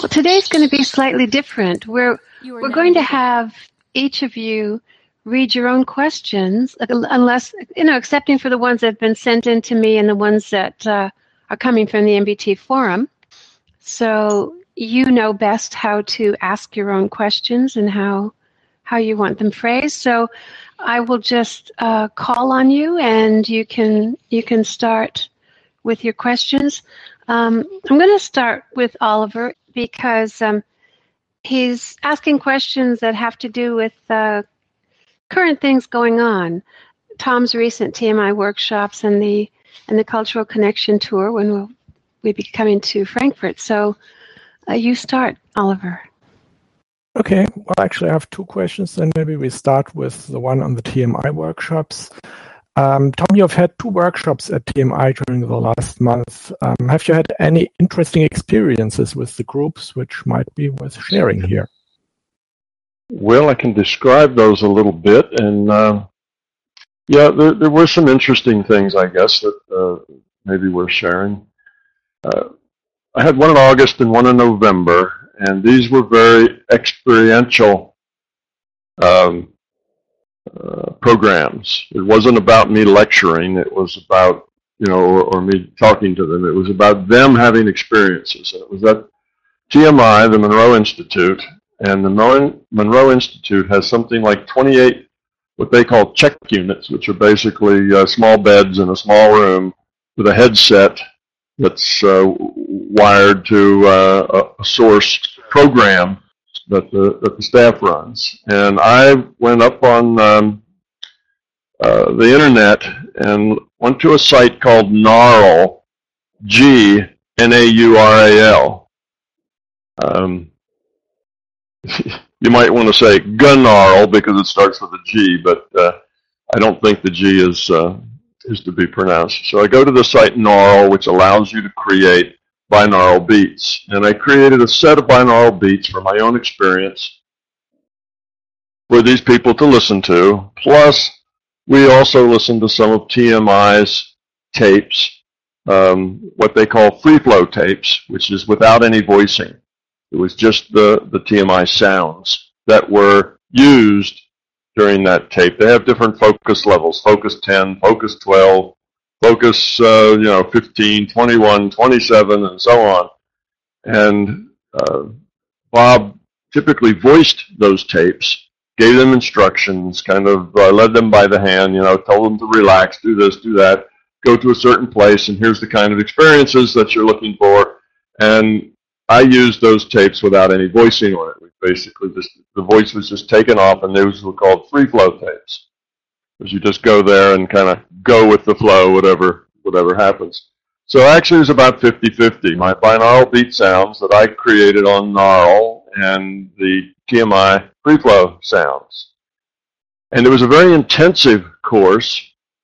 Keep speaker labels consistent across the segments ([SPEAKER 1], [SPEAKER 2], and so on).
[SPEAKER 1] Well, today's going to be slightly different. We're we're going to have each of you read your own questions, unless you know, excepting for the ones that have been sent in to me and the ones that uh, are coming from the MBT forum. So you know best how to ask your own questions and how how you want them phrased. So I will just uh, call on you, and you can you can start with your questions. Um, I'm going to start with Oliver because um, he's asking questions that have to do with uh, current things going on. Tom's recent TMI workshops and the and the cultural connection tour when we'll we be coming to Frankfurt. So uh, you start, Oliver.
[SPEAKER 2] Okay, well, actually, I have two questions. Then maybe we start with the one on the TMI workshops. Um, Tom, you've had two workshops at TMI during the last month. Um, have you had any interesting experiences with the groups which might be worth sharing here?
[SPEAKER 3] Well, I can describe those a little bit. And uh, yeah, there, there, were some interesting things, I guess, that uh, maybe worth sharing. Uh, I had one in August and one in November and these were very experiential um, uh, programs. It wasn't about me lecturing. It was about you know, or, or, me talking to them. It was about them having experiences. And it was at TMI, the Monroe Institute, and the Monroe Institute has something like 28 what they call CHEC units, which are basically uh, small beds in a small room with a headset that's uh, wired to uh, a source program that the that the staff runs. And I went up on um, uh, the internet and went to a site called Gnaural, G N A U R A L. Um, you might want to say Gunarl because it starts with a G, but uh, I don't think the G is uh, is to be pronounced. So I go to the site Gnaural, which allows you to create binaural beats. And I created a set of binaural beats from my own experience for these people to listen to. Plus, we also listened to some of TMI's tapes, um, what they call free flow tapes, which is without any voicing. It was just the, the TMI sounds that were used during that tape. They have different focus levels, focus 10, focus 12, focus, uh, you know, 15, 21, 27, and so on. And uh, Bob typically voiced those tapes, gave them instructions, kind of uh, led them by the hand, you know, told them to relax, do this, do that, go to a certain place, and here's the kind of experiences that you're looking for. And I used those tapes without any voicing on it. We basically just the voice was just taken off, and those were called free flow tapes because you just go there and kind of go with the flow, whatever whatever happens. So actually, it was about 50-50. My binaural beat sounds that I created on Gnaural and the TMI free flow sounds. And it was a very intensive course.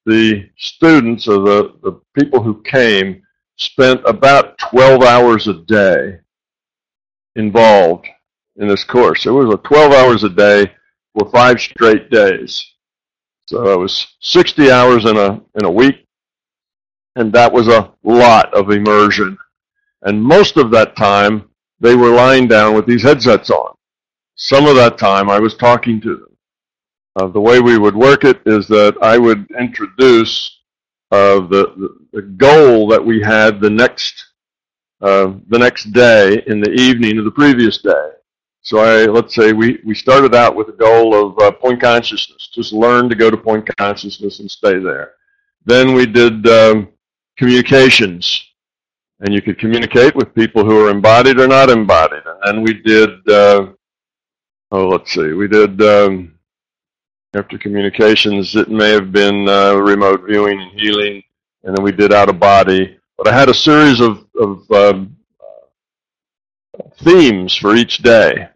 [SPEAKER 3] The students or the, the people who came spent about 12 hours a day involved in this course. It was a 12 hours a day for five straight days. So it was 60 hours in a in a week, and that was a lot of immersion. And most of that time, they were lying down with these headsets on. Some of that time, I was talking to them. Uh, the way we would work it is that I would introduce uh, the, the, the goal that we had the next uh, the next day in the evening of the previous day. So I, let's say we, we started out with a goal of uh, point consciousness, just learn to go to point consciousness and stay there. Then we did um, communications, and you could communicate with people who are embodied or not embodied. And then we did, uh, oh, let's see, we did um, after communications, it may have been uh, remote viewing and healing, and then we did out of body. But I had a series of, of um, themes for each day.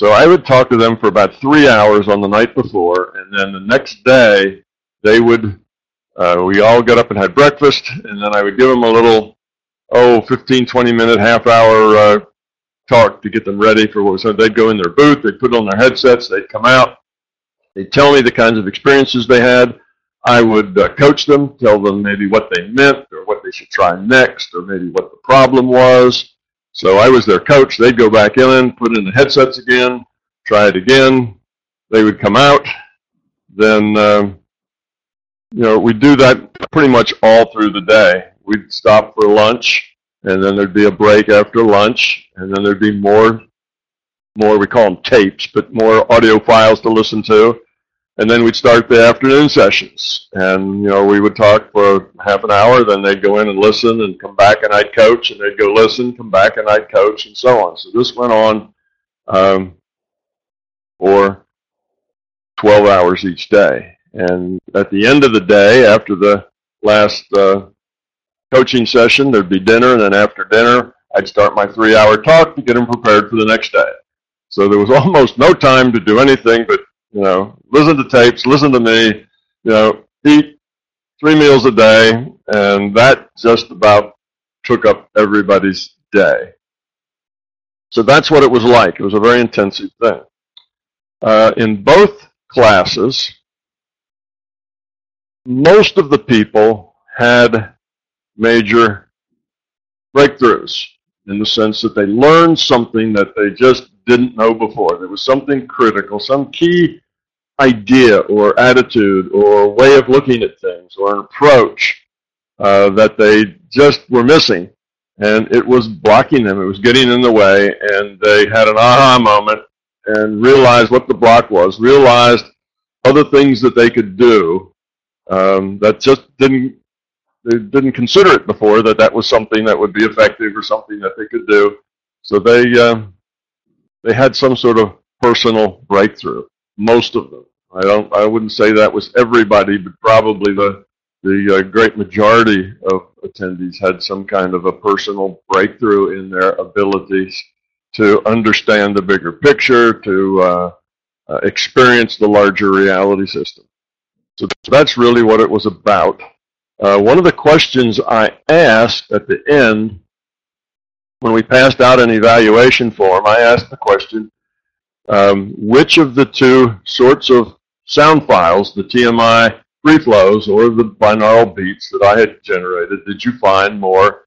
[SPEAKER 3] So I would talk to them for about three hours on the night before, and then the next day they would, uh, we all got up and had breakfast, and then I would give them a little, oh, 15, 20 minute, half hour uh, talk to get them ready for what was. So they'd go in their booth, they'd put on their headsets, they'd come out, they'd tell me the kinds of experiences they had. I would uh, coach them, tell them maybe what they meant or what they should try next, or maybe what the problem was. So I was their coach. They'd go back in, put in the headsets again, try it again. They would come out. Then, um, you know, we'd do that pretty much all through the day. We'd stop for lunch, and then there'd be a break after lunch, and then there'd be more, more we call them tapes, but more audio files to listen to and then we'd start the afternoon sessions. And, you know, we would talk for half an hour, then they'd go in and listen and come back and I'd coach, and they'd go listen, come back and I'd coach, and so on. So this went on um, for 12 hours each day. And at the end of the day, after the last uh, coaching session, there'd be dinner, and then after dinner, I'd start my three hour talk to get them prepared for the next day. So there was almost no time to do anything but you know, listen to tapes, listen to me, you know, eat three meals a day, and that just about took up everybody's day. So that's what it was like. It was a very intensive thing. Uh, in both classes, most of the people had major breakthroughs in the sense that they learned something that they just didn't know before. There was something critical, some key idea or attitude or way of looking at things or an approach uh, that they just were missing. And it was blocking them. It was getting in the way. And they had an aha moment and realized what the block was, realized other things that they could do um, that just didn't they didn't consider it before that that was something that would be effective or something that they could do. So they uh, they had some sort of personal breakthrough. Most of them. I don't. I wouldn't say that was everybody, but probably the the uh, great majority of attendees had some kind of a personal breakthrough in their abilities to understand the bigger picture, to uh, uh, experience the larger reality system. So that's really what it was about. Uh, one of the questions I asked at the end when we passed out an evaluation form, I asked the question, um, which of the two sorts of sound files, the TMI free flows or the binaural beats that I had generated, did you find more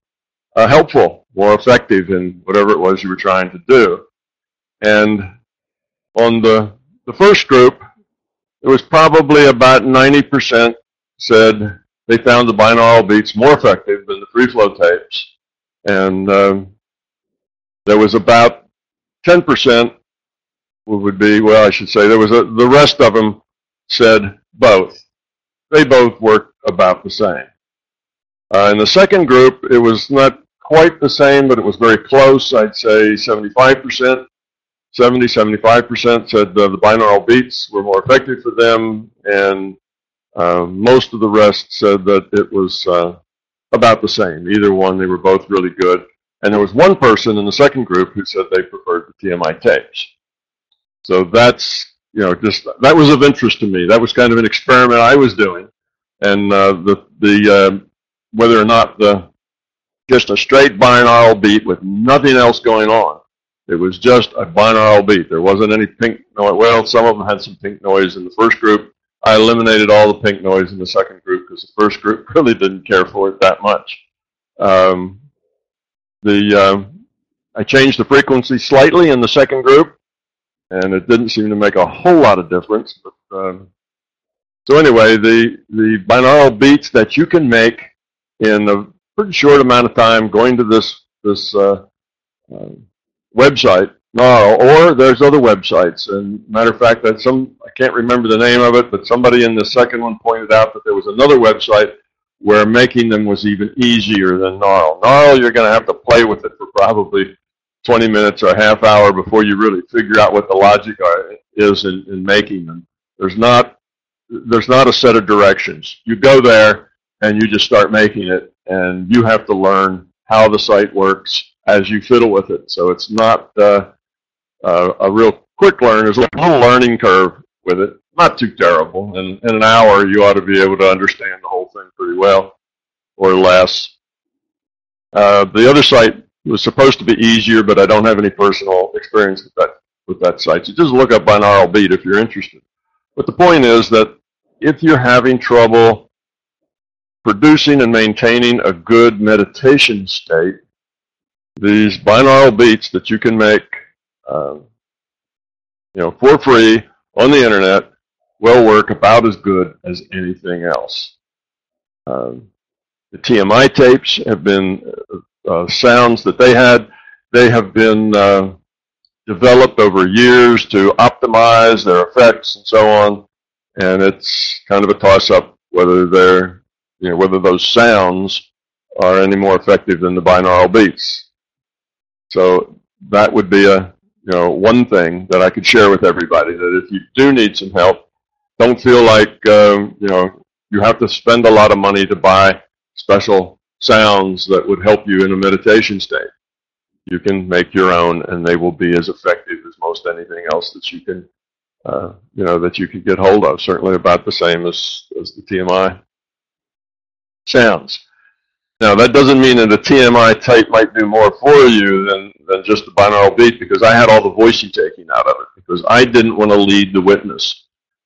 [SPEAKER 3] uh, helpful, more effective in whatever it was you were trying to do? And on the, the first group, it was probably about 90% said they found the binaural beats more effective than the free flow tapes. And um, there was about 10% would be, well, I should say, there was a, the rest of them said both. They both worked about the same. Uh, in the second group, it was not quite the same, but it was very close. I'd say 75%, 70, 75% said uh, the binaural beats were more effective for them, and uh, most of the rest said that it was uh, about the same. Either one, they were both really good. And there was one person in the second group who said they preferred the TMI tapes. So that's, you know, just, that was of interest to me. That was kind of an experiment I was doing. And uh, the, the, uh, whether or not the, just a straight binaural beat with nothing else going on. It was just a binaural beat. There wasn't any pink noise. Well, some of them had some pink noise in the first group. I eliminated all the pink noise in the second group because the first group really didn't care for it that much. Um, the um, I changed the frequency slightly in the second group, and it didn't seem to make a whole lot of difference. But um, so anyway, the the binaural beats that you can make in a pretty short amount of time, going to this this uh, uh, website, no, or there's other websites. And matter of fact, that some I can't remember the name of it, but somebody in the second one pointed out that there was another website where making them was even easier than Gnaural. Gnaural, you're going to have to play with it for probably 20 minutes or a half hour before you really figure out what the logic are, is in, in making them. There's not there's not a set of directions. You go there and you just start making it, and you have to learn how the site works as you fiddle with it. So it's not uh, uh, a real quick learn. There's a little learning curve with it not too terrible. In, in an hour, you ought to be able to understand the whole thing pretty well, or less. Uh, the other site was supposed to be easier, but I don't have any personal experience with that with that site. So just look up binaural beat if you're interested. But the point is that if you're having trouble producing and maintaining a good meditation state, these binaural beats that you can make, um, you know, for free on the internet will work about as good as anything else. Um, the TMI tapes have been uh, uh, sounds that they had. They have been uh, developed over years to optimize their effects and so on. And it's kind of a toss-up whether they're, you know, whether those sounds are any more effective than the binaural beats. So that would be a, you know, one thing that I could share with everybody that if you do need some help, don't feel like, um, you know, you have to spend a lot of money to buy special sounds that would help you in a meditation state. You can make your own, and they will be as effective as most anything else that you can, uh, you know, that you can get hold of. Certainly about the same as, as the TMI sounds. Now that doesn't mean that a TMI tape might do more for you than, than just the binaural beat because I had all the voicing taking out of it because I didn't want to lead the witness.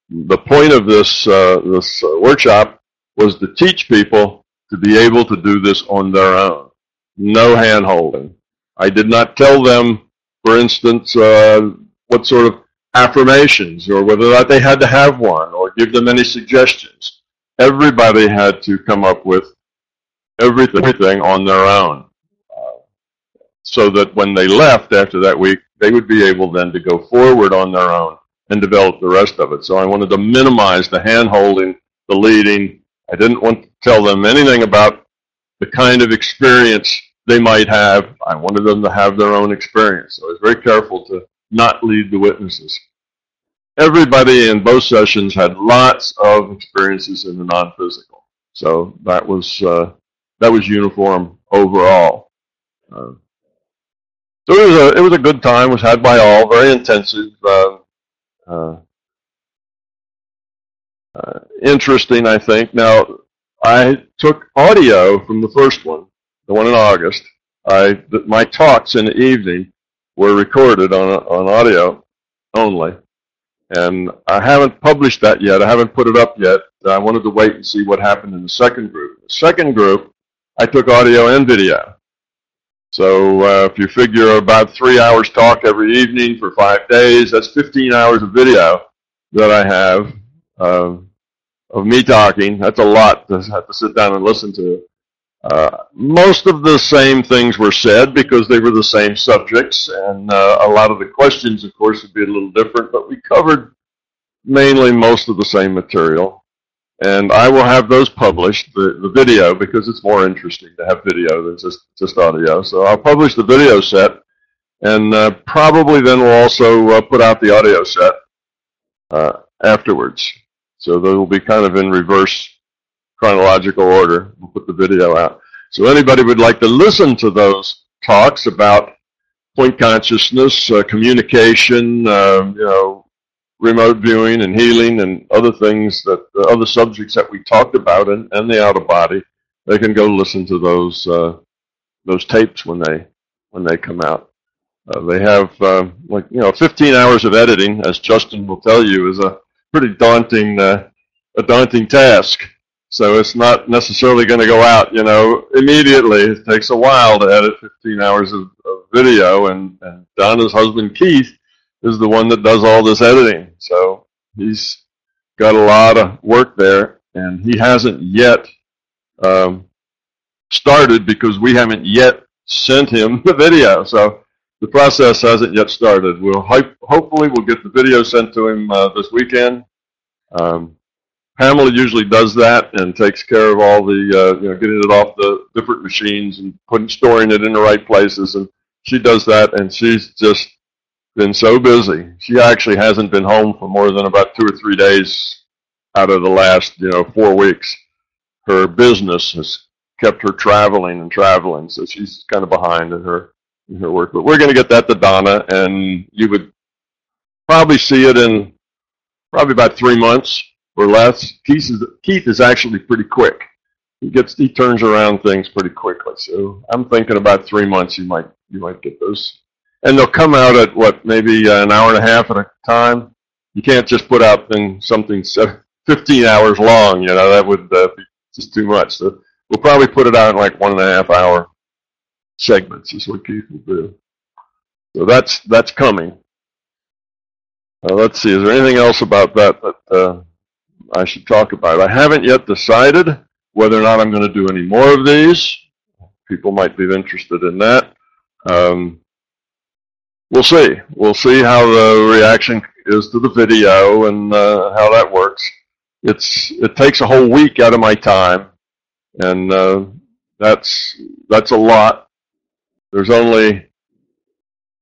[SPEAKER 3] The point of this, uh, this uh, workshop was to teach people to be able to do this on their own. No hand holding. I did not tell them, for instance, uh, what sort of affirmations or whether or not they had to have one or give them any suggestions. Everybody had to come up with everything on their own. Uh, so that when they left after that week, they would be able then to go forward on their own and develop the rest of it. So I wanted to minimize the hand holding, the leading. I didn't want to tell them anything about the kind of experience they might have. I wanted them to have their own experience. So I was very careful to not lead the witnesses. Everybody in both sessions had lots of experiences in the non-physical. So that was uh, that was uniform overall. Uh, so it was a it was a good time. It was had by all, very intensive. Uh, uh, uh, interesting, I think. Now, I took audio from the first one, the one in August. I my talks in the evening were recorded on on audio only, and I haven't published that yet. I haven't put it up yet. I wanted to wait and see what happened in the second group. The second group, I took audio and video. So uh, if you figure about three hours talk every evening for five days, that's 15 hours of video that I have uh, of me talking. That's a lot to have to sit down and listen to. Uh, most of the same things were said because they were the same subjects, and uh, a lot of the questions, of course, would be a little different, but we covered mainly most of the same material and I will have those published, the, the video, because it's more interesting to have video than just, just audio. So I'll publish the video set, and uh, probably then we'll also uh, put out the audio set uh, afterwards. So they will be kind of in reverse chronological order. We'll put the video out. So anybody would like to listen to those talks about point consciousness, uh, communication, uh, you know, remote viewing and healing and other things that uh, other subjects that we talked about and, and the out of body, they can go listen to those uh, those tapes when they when they come out. Uh, they have uh, like you know 15 hours of editing, as Justin will tell you, is a pretty daunting uh, a daunting task. So it's not necessarily going to go out, you know, immediately. It takes a while to edit 15 hours of, of video, and, and Donna's husband Keith is the one that does all this editing. So he's got a lot of work there, and he hasn't yet um, started because we haven't yet sent him the video. So the process hasn't yet started. We'll hopefully we'll get the video sent to him uh, this weekend. Um, Pamela usually does that and takes care of all the uh, you know getting it off the different machines and putting storing it in the right places and she does that and she's just been so busy. She actually hasn't been home for more than about two or three days out of the last, you know, four weeks. Her business has kept her traveling and traveling, so she's kind of behind in her in her work. But we're going to get that to Donna, and you would probably see it in probably about three months or less. Keith is Keith is actually pretty quick. He gets he turns around things pretty quickly. So I'm thinking about three months. You might you might get those and they'll come out at what maybe an hour and a half at a time. You can't just put out things something 15 hours long. You know that would uh, be just too much. So we'll probably put it out in like one and a half hour segments is what Keith will do. So that's that's coming. Uh, let's see, is there anything else about that that uh, I should talk about? I haven't yet decided whether or not I'm going to do any more of these. People might be interested in that. Um, we'll see. We'll see how the reaction is to the video and uh, how that works. It's it takes a whole week out of my time, and uh, that's that's a lot. There's only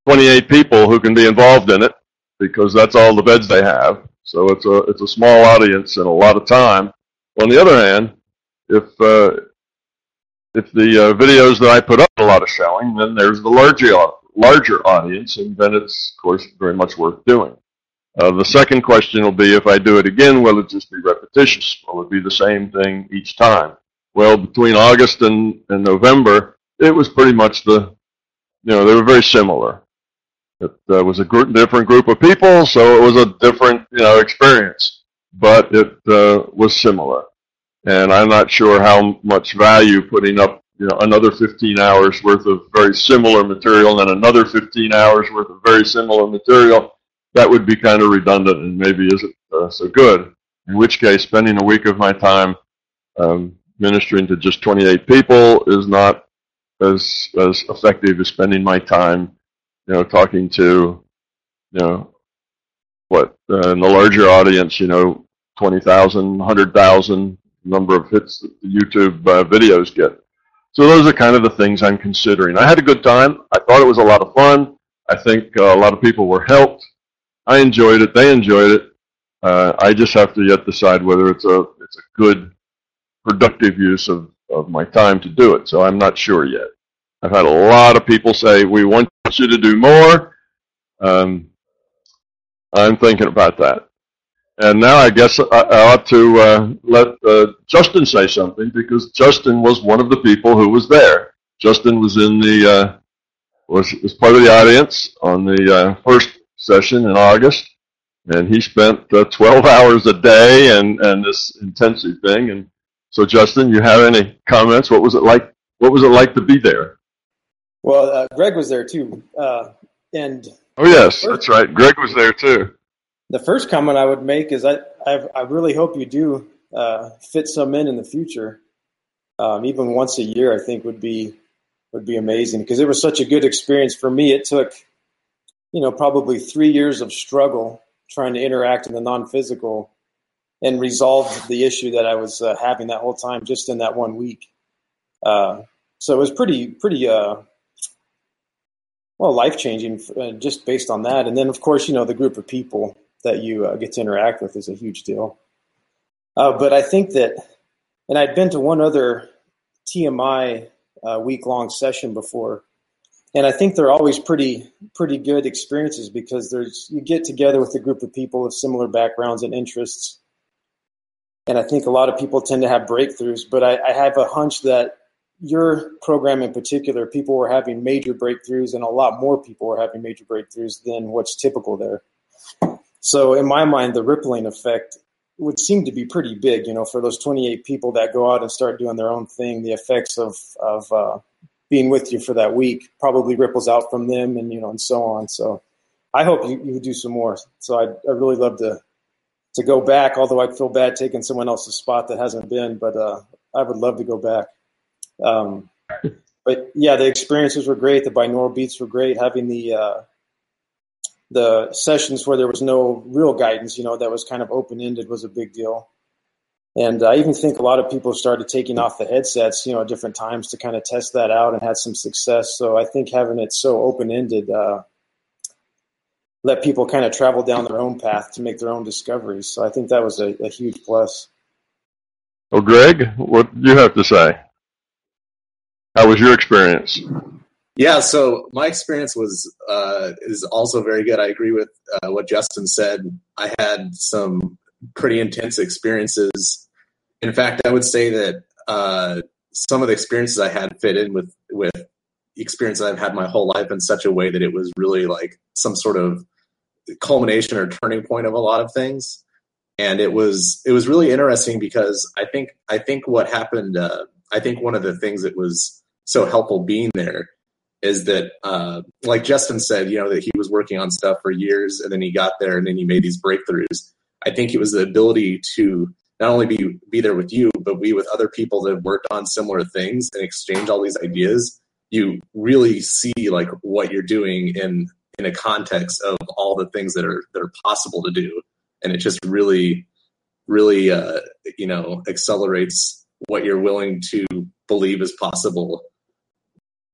[SPEAKER 3] 28 people who can be involved in it because that's all the beds they have. So it's a it's a small audience and a lot of time. On the other hand, if uh, if the uh, videos that I put up a lot of showing, then there's the larger larger audience, and then it's of course very much worth doing. Uh, the second question will be if I do it again, will it just be repetitious? Will it be the same thing each time? Well, between August and, and November, it was pretty much the, you know, they were very similar. It uh, was a gr- different group of people, so it was a different, you know, experience, but it uh, was similar. And I'm not sure how much value putting up, you know, another 15 hours worth of very similar material and then another 15 hours worth of very similar material. That would be kind of redundant and maybe isn't uh, so good. In which case, spending a week of my time um, ministering to just 28 people is not as as effective as spending my time you know, talking to, you know, what, uh, in the larger audience, you know, 20,000, 100,000 number of hits that the YouTube uh, videos get. So those are kind of the things I'm considering. I had a good time. I thought it was a lot of fun. I think uh, a lot of people were helped. I enjoyed it. They enjoyed it. Uh, I just have to yet decide whether it's a it's a good, productive use of, of my time to do it. So I'm not sure yet. I've had a lot of people say, we want you to do more. Um, I'm thinking about that. And now I guess I, I ought to uh, let uh, Justin say something because Justin was one of the people who was there. Justin was in the uh, was was part of the audience on the uh, first session in August, and he spent uh, 12 hours a day and and this intensive thing. And so, Justin, you have any comments? What was it like? What was it like to be there?
[SPEAKER 4] Well, uh, Greg was there too, uh, and
[SPEAKER 3] oh yes, that's right. Greg was there too.
[SPEAKER 4] The first comment I would make is I I, I really hope you do uh, fit some in in the future. Um, even once a year, I think would be would be amazing because it was such a good experience for me. It took, you know, probably three years of struggle trying to interact in the non-physical and resolve the issue that I was uh, having that whole time just in that one week. Uh, so it was pretty pretty uh, well, life changing uh, just based on that. And then, of course, you know, the group of people that you uh, get to interact with is a huge deal. Uh, but I think that, and I'd been to one other TMI uh, week long session before, and I think they're always pretty pretty good experiences because there's you get together with a group of people of similar backgrounds and interests. And I think a lot of people tend to have breakthroughs, but I, I have a hunch that your program in particular, people were having major breakthroughs, and a lot more people were having major breakthroughs than what's typical there. So, in my mind, the rippling effect would seem to be pretty big. You know, for those 28 people that go out and start doing their own thing, the effects of of uh, being with you for that week probably ripples out from them, and you know, and so on. So, I hope you, you do some more. So, I'd, I'd really love to to go back. Although I feel bad taking someone else's spot that hasn't been, but uh, I would love to go back. Um, but yeah, the experiences were great. The binaural beats were great. Having the uh, the sessions where there was no real guidance, you know, that was kind of open ended, was a big deal. And I even think a lot of people started taking off the headsets, you know, at different times to kind of test that out and had some success. So I think having it so open ended uh, let people kind of travel down their own path to make their own discoveries. So I think that was a, a huge plus.
[SPEAKER 3] Well, Greg, what do you have to say? How was your experience?
[SPEAKER 5] Yeah, so my experience was uh, is also very good. I agree with uh, what Justin said. I had some pretty intense experiences. In fact, I would say that uh, some of the experiences I had fit in with with experience I've had my whole life in such a way that it was really like some sort of culmination or turning point of a lot of things. And it was it was really interesting because I think I think what happened. Uh, I think one of the things that was so helpful being there is that, uh, like Justin said, you know, that he was working on stuff for years and then he got there and then he made these breakthroughs. I think it was the ability to not only be be there with you, but be with other people that have worked on similar things and exchange all these ideas. You really see like what you're doing in in a context of all the things that are that are possible to do, and it just really, really, uh, you know, accelerates what you're willing to believe is possible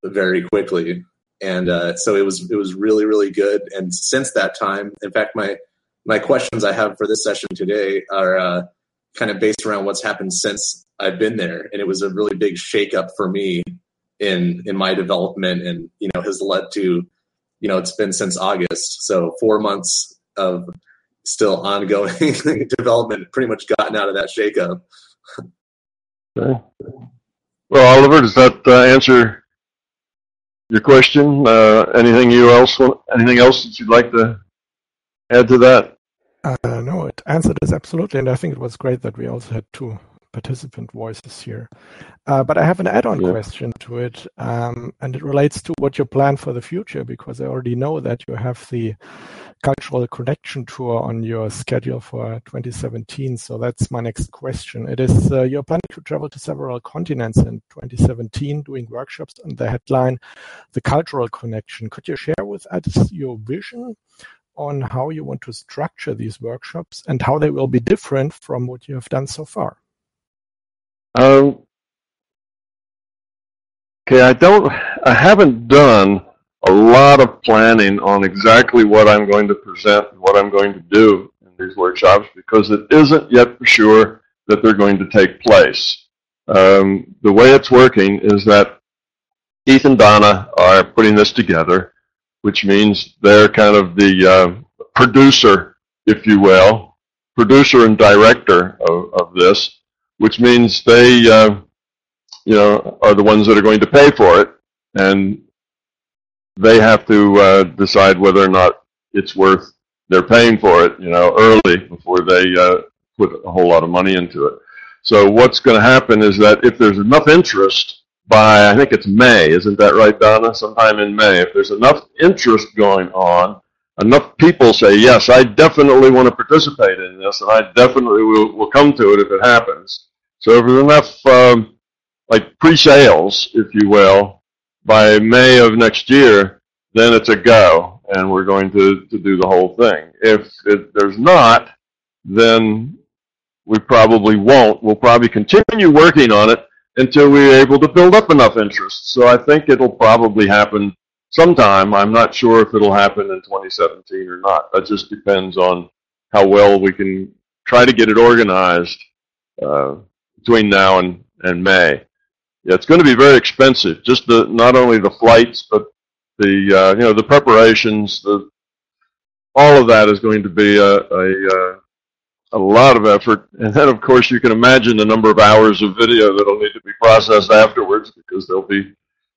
[SPEAKER 5] very quickly. And uh, so it was it was really really good. And since that time, in fact, my my questions I have for this session today are uh, kind of based around what's happened since I've been there, and it was a really big shakeup for me in in my development, and you know has led to you know it's been since August, so four months of still ongoing development, pretty much gotten out of that shakeup.
[SPEAKER 3] Okay. Well, Oliver, does that uh, answer your question? Uh, anything you else? Anything else that you'd like to add to that?
[SPEAKER 2] Uh, no, it answered this absolutely, and I think it was great that we also had two participant voices here. Uh, but I have an add-on yeah. question to it, um, and it relates to what you plan for the future, because I already know that you have the cultural connection tour on your schedule for 2017. So that's my next question. It is uh, you're planning to travel to several continents in 2017, doing workshops on the headline, "The Cultural Connection." Could you share with us your vision on how you want to structure these workshops and how they will be different from what you have done so far?
[SPEAKER 3] Um, okay, I don't, I haven't done a lot of planning on exactly what I'm going to present and what I'm going to do in these workshops because it isn't yet for sure that they're going to take place. Um, the way it's working is that Keith and Donna are putting this together which means they're kind of the uh, producer, if you will, producer and director of, of this, which means they, uh, you know, are the ones that are going to pay for it, and they have to uh, decide whether or not it's worth their paying for it, you know, early before they uh, put a whole lot of money into it. So what's going to happen is that if there's enough interest by, I think it's May, isn't that right, Donna? Sometime in May. If there's enough interest going on, enough people say, yes, I definitely want to participate in this, and I definitely will, will come to it if it happens. So if there's enough, um, like pre-sales, if you will, by May of next year, then it's a go, and we're going to, to do the whole thing. If it, there's not, then we probably won't. We'll probably continue working on it until we're able to build up enough interest. So I think it'll probably happen sometime. I'm not sure if it'll happen in 2017 or not. That just depends on how well we can try to get it organized uh, between now and, and May. Yeah, it's going to be very expensive. Just the not only the flights, but the uh, you know the preparations, the all of that is going to be a, a, uh, a lot of effort. And then, of course, you can imagine the number of hours of video that'll need to be processed afterwards because there'll be,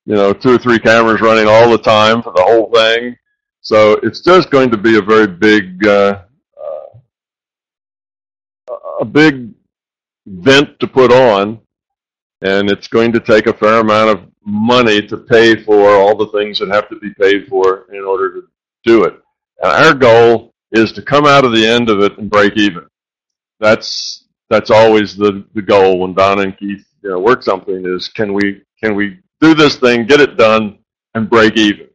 [SPEAKER 3] you know, two or three cameras running all the time for the whole thing. So it's just going to be a very big, uh, uh, a big vent to put on. And it's going to take a fair amount of money to pay for all the things that have to be paid for in order to do it. And our goal is to come out of the end of it and break even that's that's always the the goal when Don and Keith you know work something is can we can we do this thing, get it done, and break even.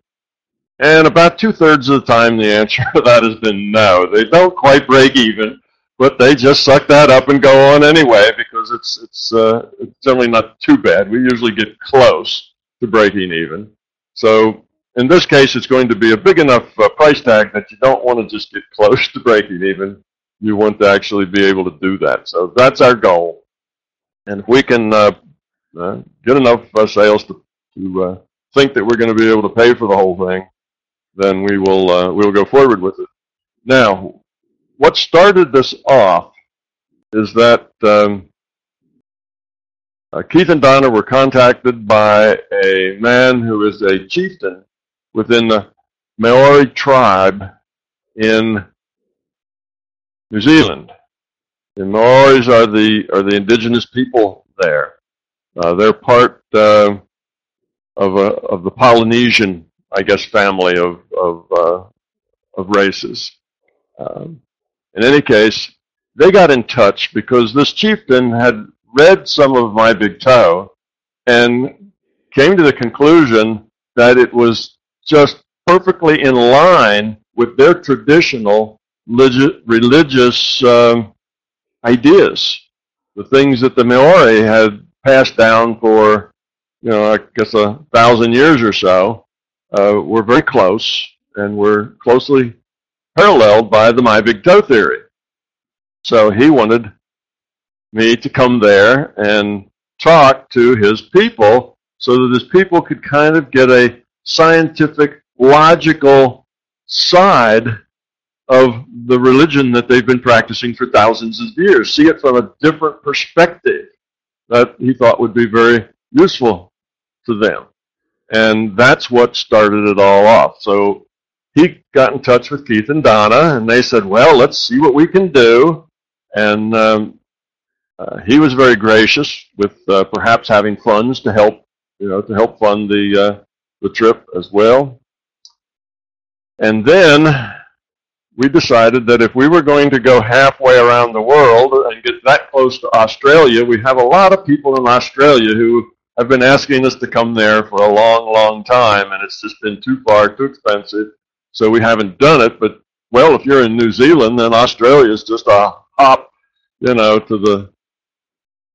[SPEAKER 3] And about two thirds of the time, the answer to that has been no. They don't quite break even, but they just suck that up and go on anyway because it's it's uh, it's certainly not too bad. We usually get close to breaking even. So in this case, it's going to be a big enough uh, price tag that you don't want to just get close to breaking even you want to actually be able to do that. So that's our goal. And if we can uh, uh, get enough uh, sales to, to uh, think that we're going to be able to pay for the whole thing, then we will uh, we will go forward with it. Now, what started this off is that um, uh, Keith and Donna were contacted by a man who is a chieftain within the Maori tribe in New Zealand. The Maoris are the are the indigenous people there. Uh, they're part uh, of a of the Polynesian, I guess, family of of uh, of races. Um, in any case, they got in touch because this chieftain had read some of my big toe and came to the conclusion that it was just perfectly in line with their traditional religious um, ideas, the things that the Maori had passed down for, you know, I guess a thousand years or so, uh, were very close and were closely paralleled by the My Big Toe theory. So he wanted me to come there and talk to his people so that his people could kind of get a scientific, logical side of the religion that they've been practicing for thousands of years. See it from a different perspective that he thought would be very useful to them. And that's what started it all off. So he got in touch with Keith and Donna, and they said, "Well, let's see what we can do." And um, uh, he was very gracious with uh, perhaps having funds to help, you know, to help fund the uh, the trip as well. And then we decided that if we were going to go halfway around the world and get that close to Australia, we have a lot of people in Australia who have been asking us to come there for a long, long time, and it's just been too far, too expensive. So we haven't done it. But well, if you're in New Zealand, then Australia is just a hop, you know, to the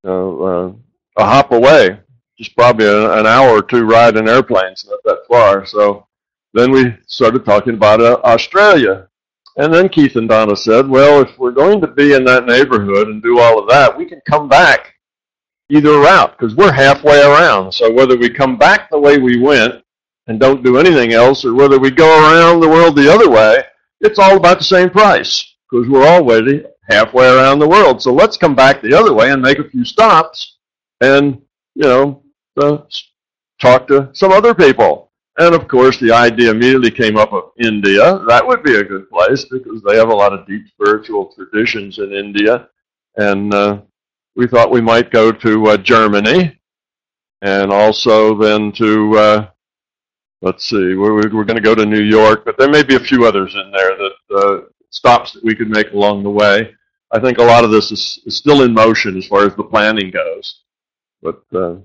[SPEAKER 3] uh, uh, a hop away. Just probably an, an hour or two ride in airplanes, not that far. So then we started talking about uh, Australia. And then Keith and Donna said, well, if we're going to be in that neighborhood and do all of that, we can come back either route because we're halfway around. So whether we come back the way we went and don't do anything else, or whether we go around the world the other way, it's all about the same price because we're already halfway around the world. So let's come back the other way and make a few stops and, you know, uh, talk to some other people. And of course, the idea immediately came up of India. That would be a good place because they have a lot of deep spiritual traditions in India. And uh, we thought we might go to uh, Germany and also then to uh, let's see, we're, we're going to go to New York, but there may be a few others in there that uh, stops that we could make along the way. I think a lot of this is, is still in motion as far as the planning goes. But uh,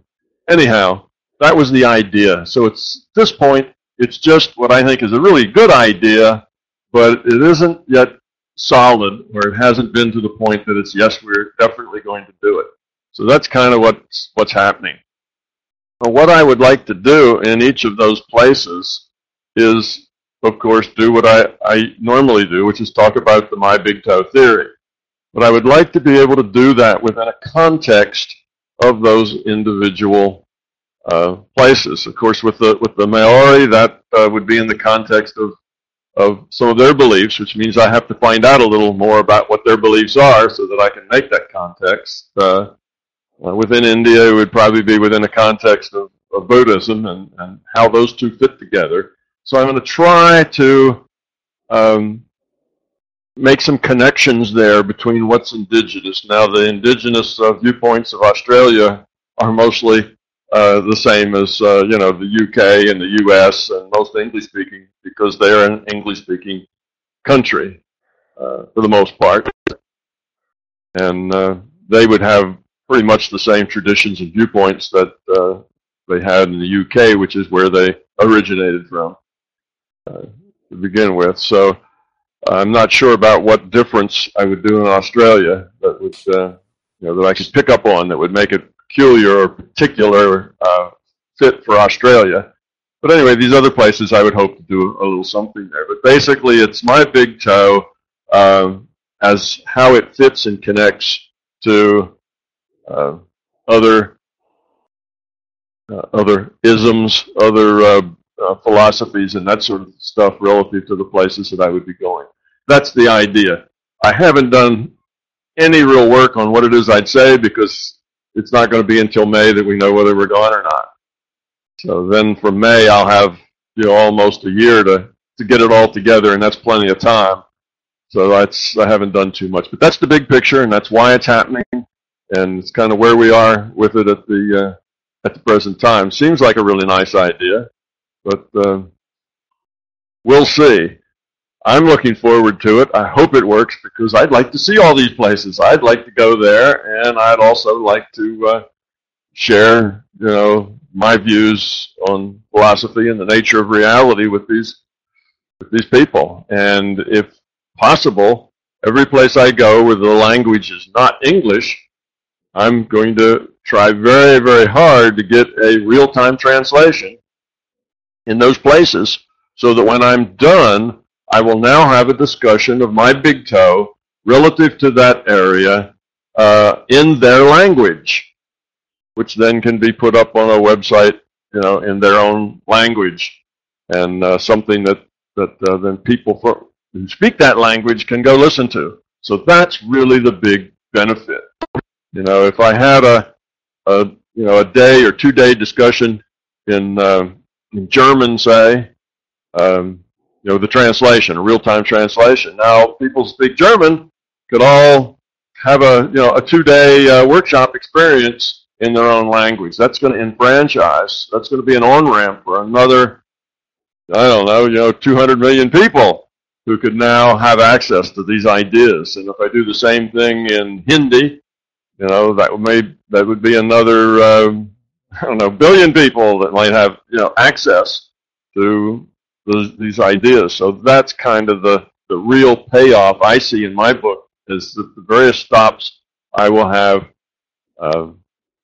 [SPEAKER 3] anyhow, that was the idea. So it's at this point, it's just what I think is a really good idea, but it isn't yet solid, or it hasn't been to the point that it's yes, we're definitely going to do it. So that's kind of what's what's happening. Well, what I would like to do in each of those places is, of course, do what I, I normally do, which is talk about the My Big Toe theory. But I would like to be able to do that within a context of those individual uh, places. Of course, with the with the Maori, that uh, would be in the context of of some of their beliefs, which means I have to find out a little more about what their beliefs are, so that I can make that context. Uh, uh, within India, it would probably be within the context of, of Buddhism and, and how those two fit together. So I'm going to try to um, make some connections there between what's indigenous. Now, the indigenous uh, viewpoints of Australia are mostly uh, the same as uh, you know the UK and the US and most English speaking because they're an English speaking country uh, for the most part, and uh, they would have pretty much the same traditions and viewpoints that uh, they had in the UK, which is where they originated from uh, to begin with. So I'm not sure about what difference I would do in Australia that would, uh, you know, that I could pick up on that would make it peculiar or particular uh, fit for Australia. But anyway, these other places I would hope to do a little something there. But basically, it's my big toe um, as how it fits and connects to uh, other uh, other isms, other uh, uh, philosophies, and that sort of stuff relative to the places that I would be going. That's the idea. I haven't done any real work on what it is I'd say because it's not going to be until May that we know whether we're going or not. So then from May, I'll have you know almost a year to to get it all together, and that's plenty of time. So that's I haven't done too much, but that's the big picture, and that's why it's happening and it's kind of where we are with it at the uh, at the present time. Seems like a really nice idea, but uh, we'll see. I'm looking forward to it. I hope it works because I'd like to see all these places. I'd like to go there, and I'd also like to uh, share, you know, my views on philosophy and the nature of reality with these with these people. And if possible, every place I go where the language is not English, I'm going to try very, very hard to get a real-time translation in those places so that when I'm done, I will now have a discussion of my big toe relative to that area uh, in their language, which then can be put up on a website, you know, in their own language, and uh, something that that uh, then people who speak that language can go listen to. So that's really the big benefit. You know, if I had a, a you know a day or two day discussion in uh, in German, say, um, you know, the translation, a real time translation. Now, people speak German could all have a you know a two day uh, workshop experience in their own language. That's going to enfranchise. That's going to be an on ramp for another I don't know, you know, 200 million people who could now have access to these ideas. And if I do the same thing in Hindi, you know, that would may that would be another um, I don't know billion people that might have you know access to those, these ideas. So that's kind of the the real payoff I see in my book is that the various stops I will have uh,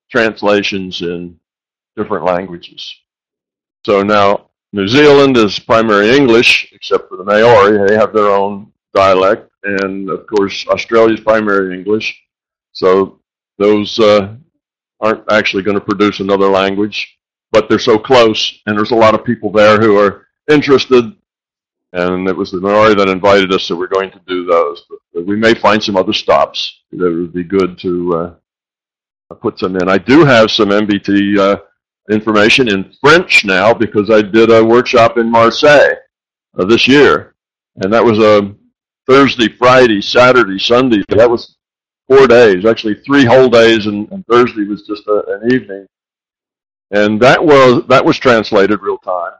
[SPEAKER 3] translations in different languages. So now New Zealand is primary English, except for the Maori. They have their own dialect. And of course, Australia is primary English. So those uh, aren't actually going to produce another language, but they're so close. And there's a lot of people there who are interested. And it was the Maori that invited us, so we're going to do those. But we may find some other stops that would be good to uh, put some in. I do have some MBT uh, information in French now because I did a workshop in Marseille uh, this year, and that was a Thursday, Friday, Saturday, Sunday. That was four days, actually three whole days, and, and Thursday was just a, an evening. And that was that was translated real time,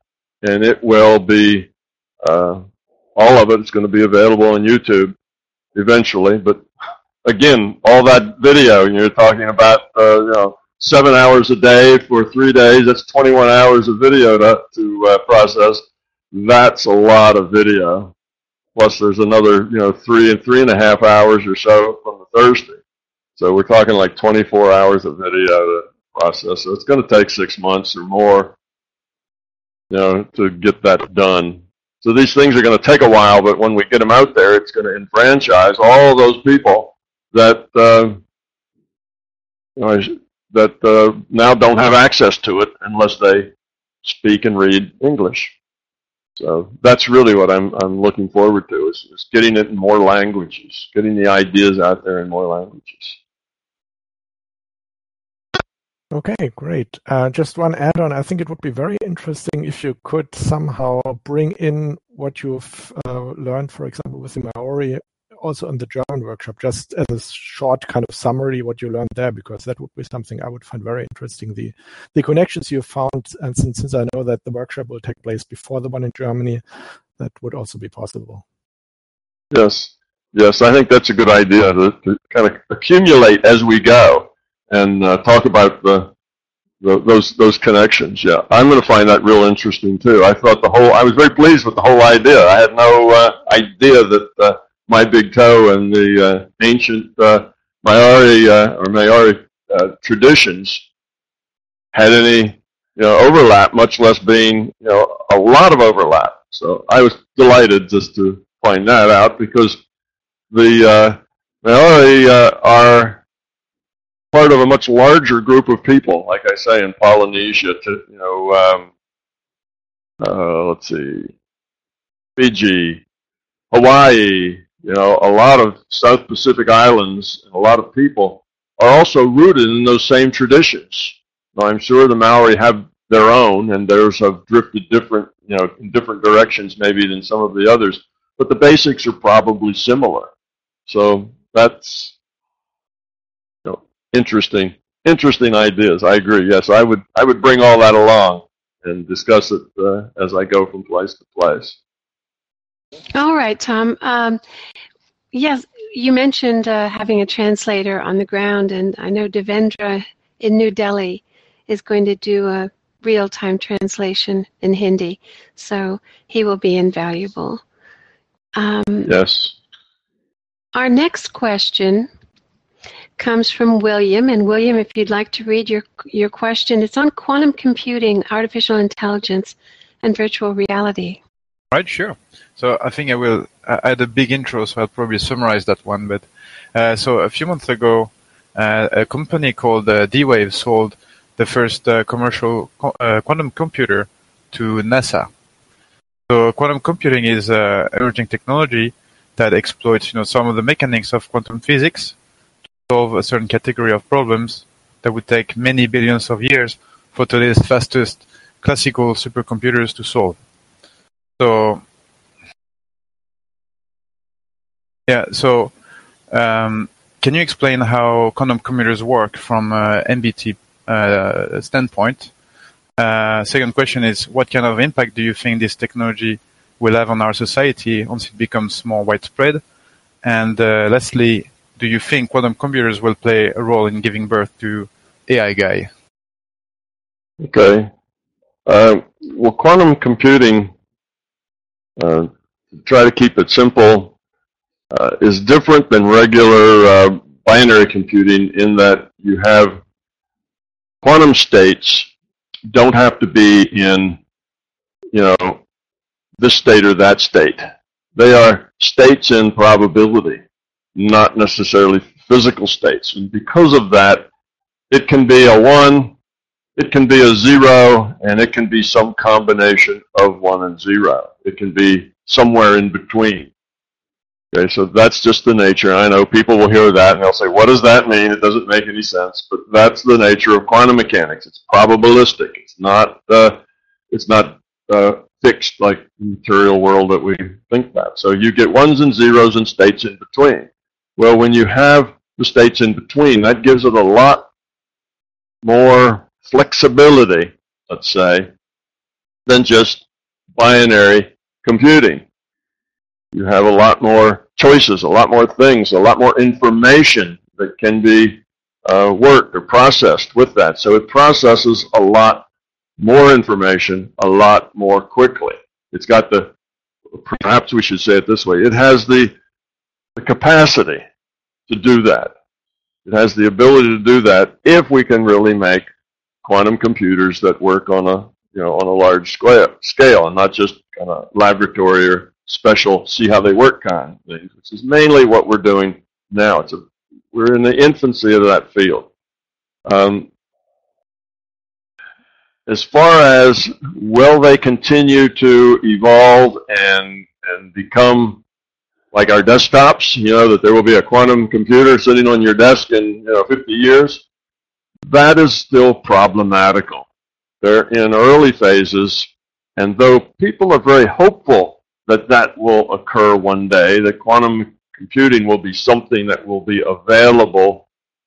[SPEAKER 3] and it will be uh, all of it is going to be available on YouTube eventually. But again, all that video you're talking about, uh, you know seven hours a day for three days. That's 21 hours of video to, to uh, process. That's a lot of video. Plus, there's another, you know, three and three and a half hours or so from the Thursday. So we're talking like 24 hours of video to process. So it's going to take six months or more, you know, to get that done. So these things are going to take a while, but when we get them out there, it's going to enfranchise all those people that, uh, you know, that uh, now don't have access to it unless they speak and read English. So that's really what I'm I'm looking forward to is, is getting it in more languages, getting the ideas out there in more languages.
[SPEAKER 2] Okay, great. Uh, just one add-on. I think it would be very interesting if you could somehow bring in what you've uh, learned, for example, with the Maori also in the German workshop, just as a short kind of summary what you learned there, because that would be something I would find very interesting. The the connections you found, and since, since I know that the workshop will take place before the one in Germany, that would also be possible.
[SPEAKER 3] Yes, yes, I think that's a good idea to, to kind of accumulate as we go and uh, talk about the, the, those those connections. Yeah, I'm going to find that real interesting too. I thought the whole I was very pleased with the whole idea. I had no uh, idea that uh, my big toe and the uh, ancient uh, Maori uh, or Maori uh, traditions had any you know overlap, much less being you know a lot of overlap. So I was delighted just to find that out because the uh, Maori uh, are part of a much larger group of people, like I say in Polynesia. To you know, um, let's see, Fiji, Hawaii, you know, a lot of South Pacific islands and a lot of people are also rooted in those same traditions. Now, I'm sure the Maori have their own, and theirs have drifted different, you know, in different directions maybe than some of the others, but the basics are probably similar. So that's you know, interesting. interesting ideas. I agree. Yes, I would. I would bring all that along and discuss it uh, as I go from place to place.
[SPEAKER 1] All right, Tom. Um, yes, you mentioned uh, having a translator on the ground, and I know Devendra in New Delhi is going to do a real-time translation in Hindi, so he will be invaluable. Um,
[SPEAKER 3] yes.
[SPEAKER 1] Our next question comes from William. And William, if you'd like to read your, your question, it's on quantum computing, artificial intelligence, and virtual reality.
[SPEAKER 6] Right, sure. So I think I will add a big intro, so I'll probably summarize that one. But uh, so a few months ago, uh, a company called uh, D-Wave sold the first uh, commercial uh, quantum computer to NASA. So quantum computing is uh, emerging technology that exploits, you know, some of the mechanics of quantum physics to solve a certain category of problems that would take many billions of years for today's fastest classical supercomputers to solve. So, yeah, so um, can you explain how quantum computers work from uh, MBT uh, standpoint? Uh, second question is, what kind of impact do you think this technology will have on our society once it becomes more widespread? And uh, lastly, do you think quantum computers will play a role in giving birth to AI Guy?
[SPEAKER 3] Okay. Uh, well, quantum computing, uh, try to keep it simple, uh, is different than regular uh, binary computing in that you have quantum states don't have to be in, you know, this state or that state. They are states in probability not necessarily physical states. And because of that, it can be a 1, it can be a 0, and it can be some combination of 1 and 0. It can be somewhere in between. Okay, so that's just the nature. I know people will hear that and they'll say, what does that mean? It doesn't make any sense. But that's the nature of quantum mechanics. It's probabilistic. It's not, uh, it's not uh, fixed like the material world that we think that. So you get ones and zeros and states in between. Well, when you have the states in between, that gives it a lot more flexibility, let's say, than just binary computing. You have a lot more choices, a lot more things, a lot more information that can be uh, worked or processed with that. So it processes a lot more information a lot more quickly. It's got the, perhaps we should say it this way, it has the the capacity to do that. It has the ability to do that if we can really make quantum computers that work on a you know on a large scale, scale and not just kind of laboratory or special see how they work kind of things, which is mainly what we're doing now. It's a, we're in the infancy of that field. Um, as far as will they continue to evolve and and become like our desktops, you know, that there will be a quantum computer sitting on your desk in you know, 50 years, that is still problematical. They're in early phases, and though people are very hopeful that that will occur one day, that quantum computing will be something that will be available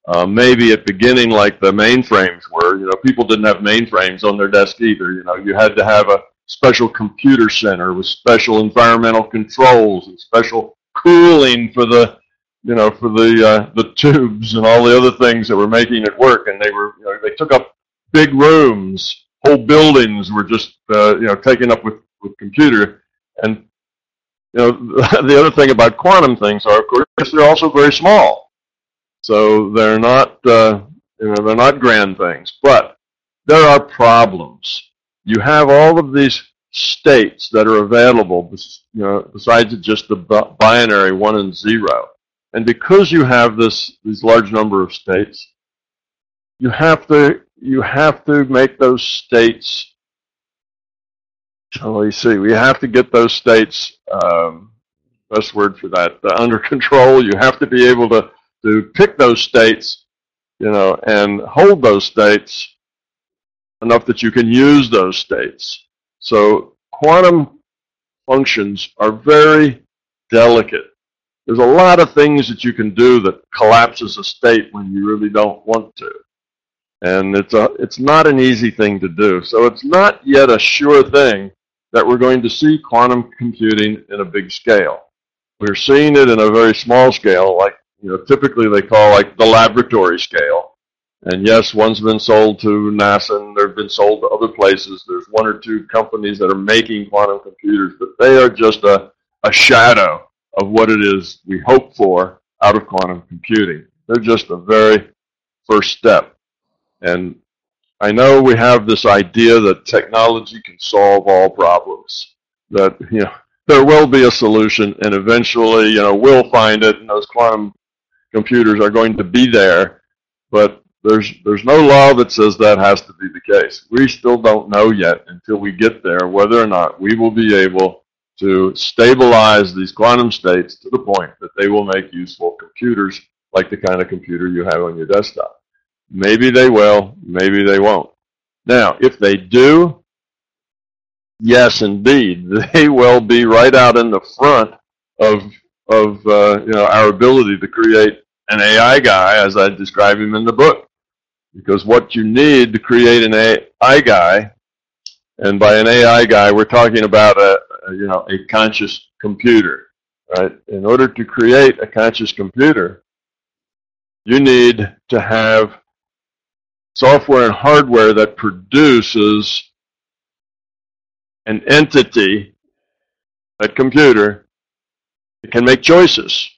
[SPEAKER 3] uh, maybe at beginning like the mainframes were. You know, people didn't have mainframes on their desk either. You know, you had to have a special computer center with special environmental controls and special cooling for the you know for the uh, the tubes and all the other things that were making it work, and they were you know, they took up big rooms, whole buildings were just uh, you know taken up with with computer, and you know the other thing about quantum things are of course they're also very small, so they're not uh, you know they're not grand things, but there are problems. You have all of these states that are available, you know, besides just the binary one and zero. And because you have this these large number of states, you have to you have to make those states. Shall we see? We have to get those states. Um, best word for that uh, under control. You have to be able to to pick those states, you know, and hold those states enough that you can use those states. So quantum functions are very delicate. There's a lot of things that you can do that collapses a state when you really don't want to. And it's a it's not an easy thing to do. So it's not yet a sure thing that we're going to see quantum computing in a big scale. We're seeing it in a very small scale, like you know, typically they call like the laboratory scale. And yes, one's been sold to NASA and they've been sold to other places. There's one or two companies that are making quantum computers, but they are just a, a shadow of what it is we hope for out of quantum computing. They're just a very first step. And I know we have this idea that technology can solve all problems. That you know there will be a solution, and eventually, you know, we'll find it, and those quantum computers are going to be there. But there's there's no law that says that has to be the case. We still don't know yet until we get there whether or not we will be able to stabilize these quantum states to the point that they will make useful computers like the kind of computer you have on your desktop. Maybe they will, maybe they won't. Now, if they do, yes, indeed, they will be right out in the front of of uh, you know our ability to create an AI guy, as I describe him in the book. Because what you need to create an AI guy, and by an AI guy, we're talking about a, a you know a conscious computer, right? In order to create a conscious computer, you need to have software and hardware that produces an entity, that computer, that can make choices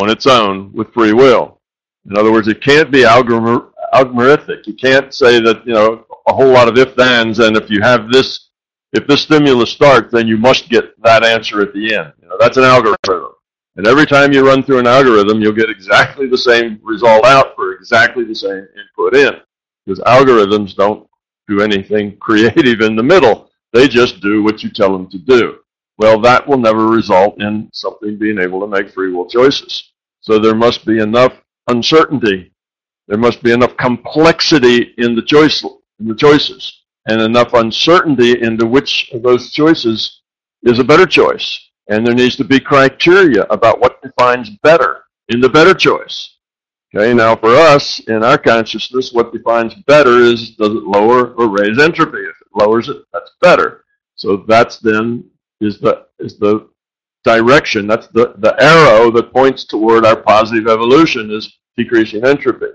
[SPEAKER 3] on its own with free will. In other words, it can't be algorithmic. You can't say that, you know, a whole lot of if-thens, and if you have this, if this stimulus starts, then you must get that answer at the end. You know, that's an algorithm. And every time you run through an algorithm, you'll get exactly the same result out exactly the same input in. Because algorithms don't do anything creative in the middle. They just do what you tell them to do. Well, that will never result in something being able to make free will choices. So there must be enough uncertainty. There must be enough complexity in the choice in the choices and enough uncertainty into which of those choices is a better choice. And there needs to be criteria about what defines better in the better choice. Okay, now for us, in our consciousness, what defines better is does it lower or raise entropy? If it lowers it, that's better. So that's then is the is the direction. That's the, the arrow that points toward our positive evolution is decreasing entropy.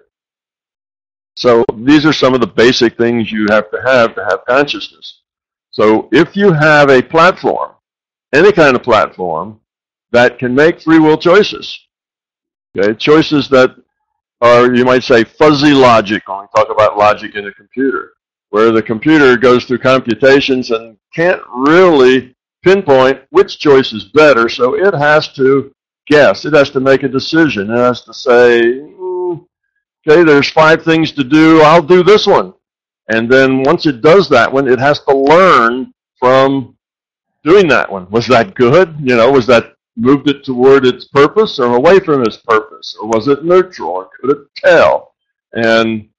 [SPEAKER 3] So these are some of the basic things you have to have to have consciousness. So if you have a platform any kind of platform that can make free will choices. Okay, choices that are, you might say, fuzzy logic when we talk about logic in a computer, where the computer goes through computations and can't really pinpoint which choice is better, so it has to guess. It has to make a decision. It has to say, okay, there's five things to do. I'll do this one. And then once it does that one, it has to learn from doing that one. Was that good? You know, was that moved it toward its purpose or away from its purpose? Or was it neutral? Or could it tell? And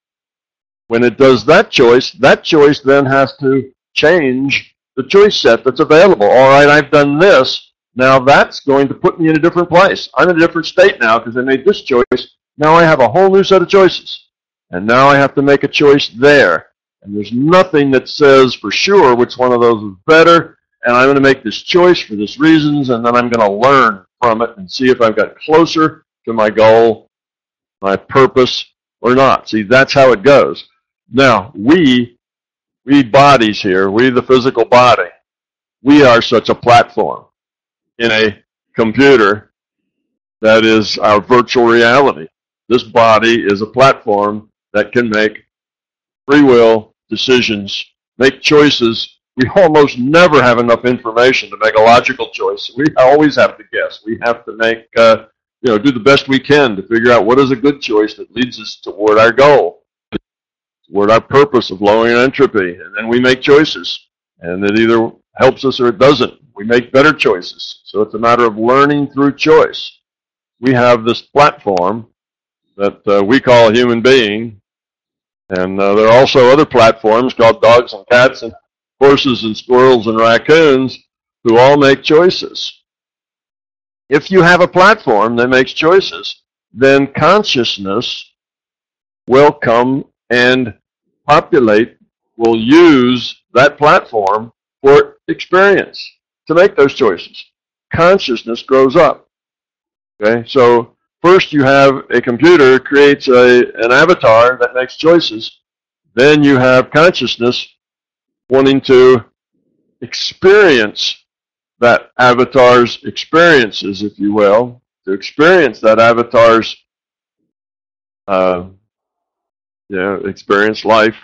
[SPEAKER 3] when it does that choice, that choice then has to change the choice set that's available. All right, I've done this. Now that's going to put me in a different place. I'm in a different state now because I made this choice. Now I have a whole new set of choices. And now I have to make a choice there. And there's nothing that says for sure which one of those is better and I'm going to make this choice for this reasons, and then I'm going to learn from it and see if I've got closer to my goal, my purpose, or not. See, that's how it goes. Now, we, we bodies here, we the physical body, we are such a platform in a computer that is our virtual reality. This body is a platform that can make free will decisions, make choices we almost never have enough information to make a logical choice. We always have to guess. We have to make, uh, you know, do the best we can to figure out what is a good choice that leads us toward our goal, toward our purpose of lowering entropy. And then we make choices. And it either helps us or it doesn't. We make better choices. So it's a matter of learning through choice. We have this platform that uh, we call a human being. And uh, there are also other platforms called dogs and cats and horses and squirrels and raccoons who all make choices. If you have a platform that makes choices, then consciousness will come and populate, will use that platform for experience to make those choices. Consciousness grows up. Okay, so first you have a computer creates a, an avatar that makes choices. Then you have consciousness wanting to experience that avatar's experiences, if you will, to experience that avatar's uh, you know, experience life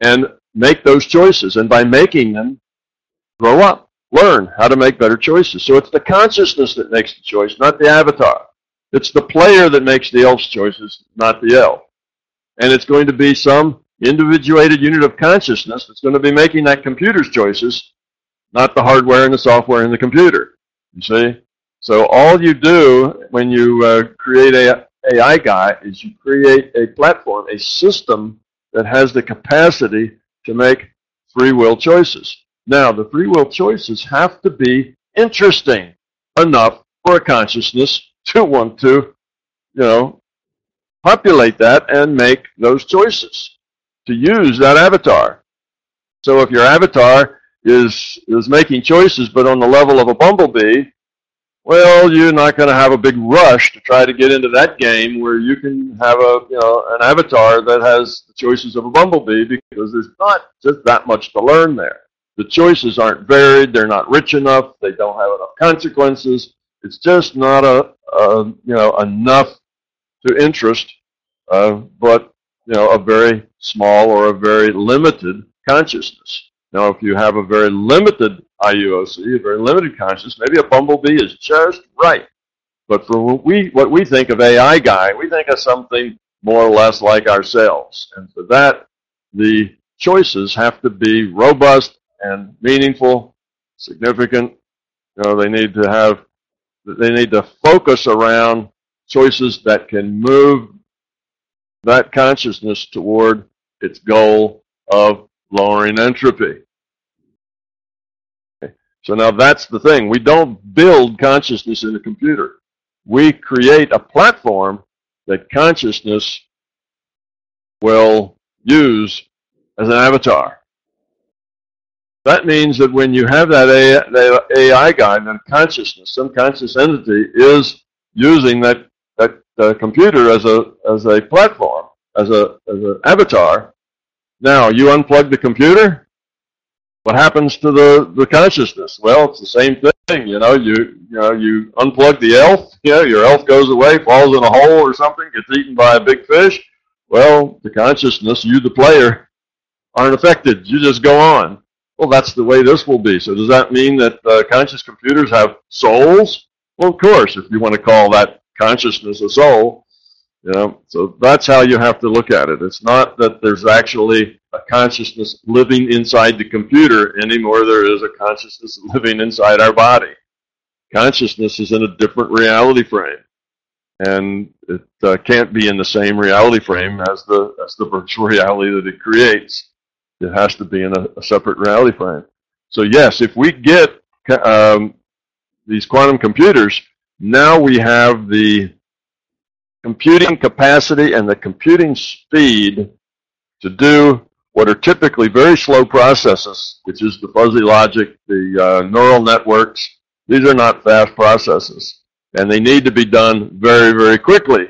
[SPEAKER 3] and make those choices. And by making them, grow up, learn how to make better choices. So it's the consciousness that makes the choice, not the avatar. It's the player that makes the elf's choices, not the elf. And it's going to be some individuated unit of consciousness that's going to be making that computer's choices, not the hardware and the software in the computer. You see? So all you do when you uh, create a AI guy is you create a platform, a system that has the capacity to make free will choices. Now, the free will choices have to be interesting enough for a consciousness to want to, you know, populate that and make those choices to use that avatar. So if your avatar is is making choices but on the level of a bumblebee, well, you're not going to have a big rush to try to get into that game where you can have a you know an avatar that has the choices of a bumblebee because there's not just that much to learn there. The choices aren't varied. They're not rich enough. They don't have enough consequences. It's just not a, a you know enough to interest, uh, but you know a very small or a very limited consciousness. Now, if you have a very limited IUOC, a very limited consciousness, maybe a bumblebee is just right. But for what we, what we think of AI guy, we think of something more or less like ourselves. And for that, the choices have to be robust and meaningful, significant. You know, they need to have, they need to focus around choices that can move that consciousness toward its goal of lowering entropy. Okay. So now that's the thing. We don't build consciousness in a computer. We create a platform that consciousness will use as an avatar. That means that when you have that AI, guide, then consciousness, some conscious entity is using that uh, computer as a as a platform, as a as an avatar, now, you unplug the computer, what happens to the, the consciousness? Well, it's the same thing. You know, you you know, you unplug the elf, you know, your elf goes away, falls in a hole or something, gets eaten by a big fish. Well, the consciousness, you the player, aren't affected. You just go on. Well, that's the way this will be. So does that mean that uh, conscious computers have souls? Well, of course, if you want to call that consciousness a soul, you know, so that's how you have to look at it. It's not that there's actually a consciousness living inside the computer anymore. There is a consciousness living inside our body. Consciousness is in a different reality frame, and it uh, can't be in the same reality frame as the as the virtual reality that it creates. It has to be in a, a separate reality frame. So yes, if we get um, these quantum computers, now we have the computing capacity and the computing speed to do what are typically very slow processes, which is the fuzzy logic, the uh, neural networks. These are not fast processes, and they need to be done very, very quickly.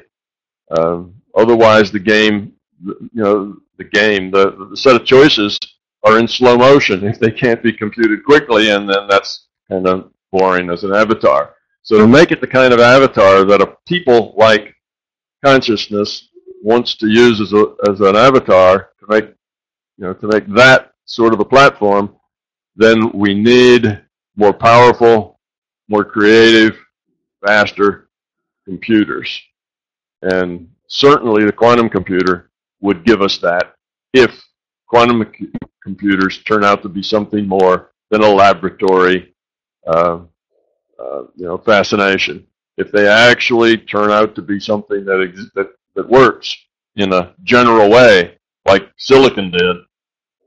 [SPEAKER 3] Um, otherwise, the game, you know, the game, the, the set of choices are in slow motion if they can't be computed quickly, and then that's kind of boring as an avatar. So to make it the kind of avatar that a people like consciousness wants to use as, a, as an avatar to make, you know, to make that sort of a platform, then we need more powerful, more creative, faster computers. And certainly the quantum computer would give us that if quantum computers turn out to be something more than a laboratory, uh, uh, you know, fascination if they actually turn out to be something that ex- that that works in a general way, like silicon did,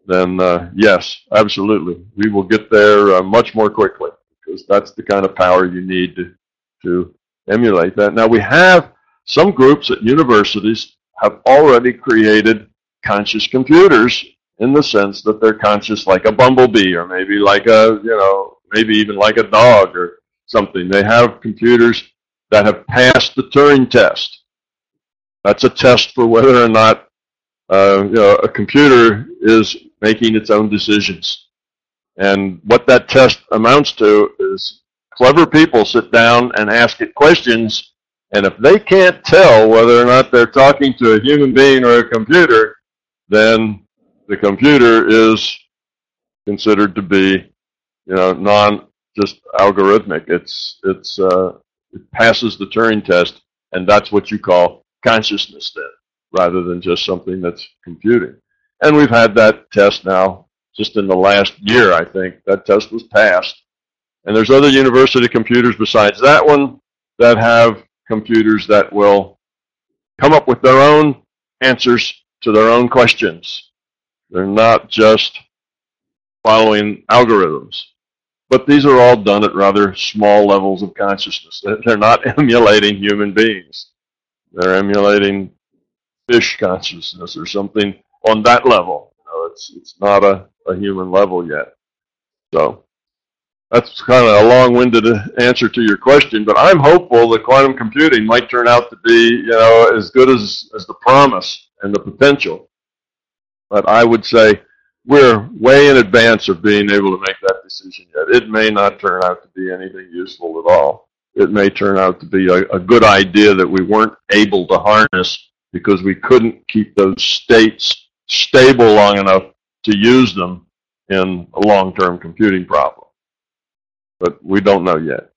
[SPEAKER 3] then uh, yes, absolutely, we will get there uh, much more quickly because that's the kind of power you need to to emulate that. Now we have some groups at universities have already created conscious computers in the sense that they're conscious like a bumblebee or maybe like a, you know, maybe even like a dog or something. They have computers that have passed the Turing test. That's a test for whether or not uh, you know, a computer is making its own decisions. And what that test amounts to is clever people sit down and ask it questions, and if they can't tell whether or not they're talking to a human being or a computer, then the computer is considered to be, you know, non just algorithmic. It's it's uh, it passes the Turing test, and that's what you call consciousness then, rather than just something that's computing. And we've had that test now just in the last year, I think. That test was passed. And there's other university computers besides that one that have computers that will come up with their own answers to their own questions. They're not just following algorithms. But these are all done at rather small levels of consciousness. They're not emulating human beings. They're emulating fish consciousness or something on that level. You know, it's it's not a, a human level yet. So that's kind of a long-winded uh, answer to your question, but I'm hopeful that quantum computing might turn out to be, you know, as good as, as the promise and the potential. But I would say we're way in advance of being able to make that decision yet. It may not turn out to be anything useful at all. It may turn out to be a, a good idea that we weren't able to harness because we couldn't keep those states stable long enough to use them in a long-term computing problem. But we don't know yet.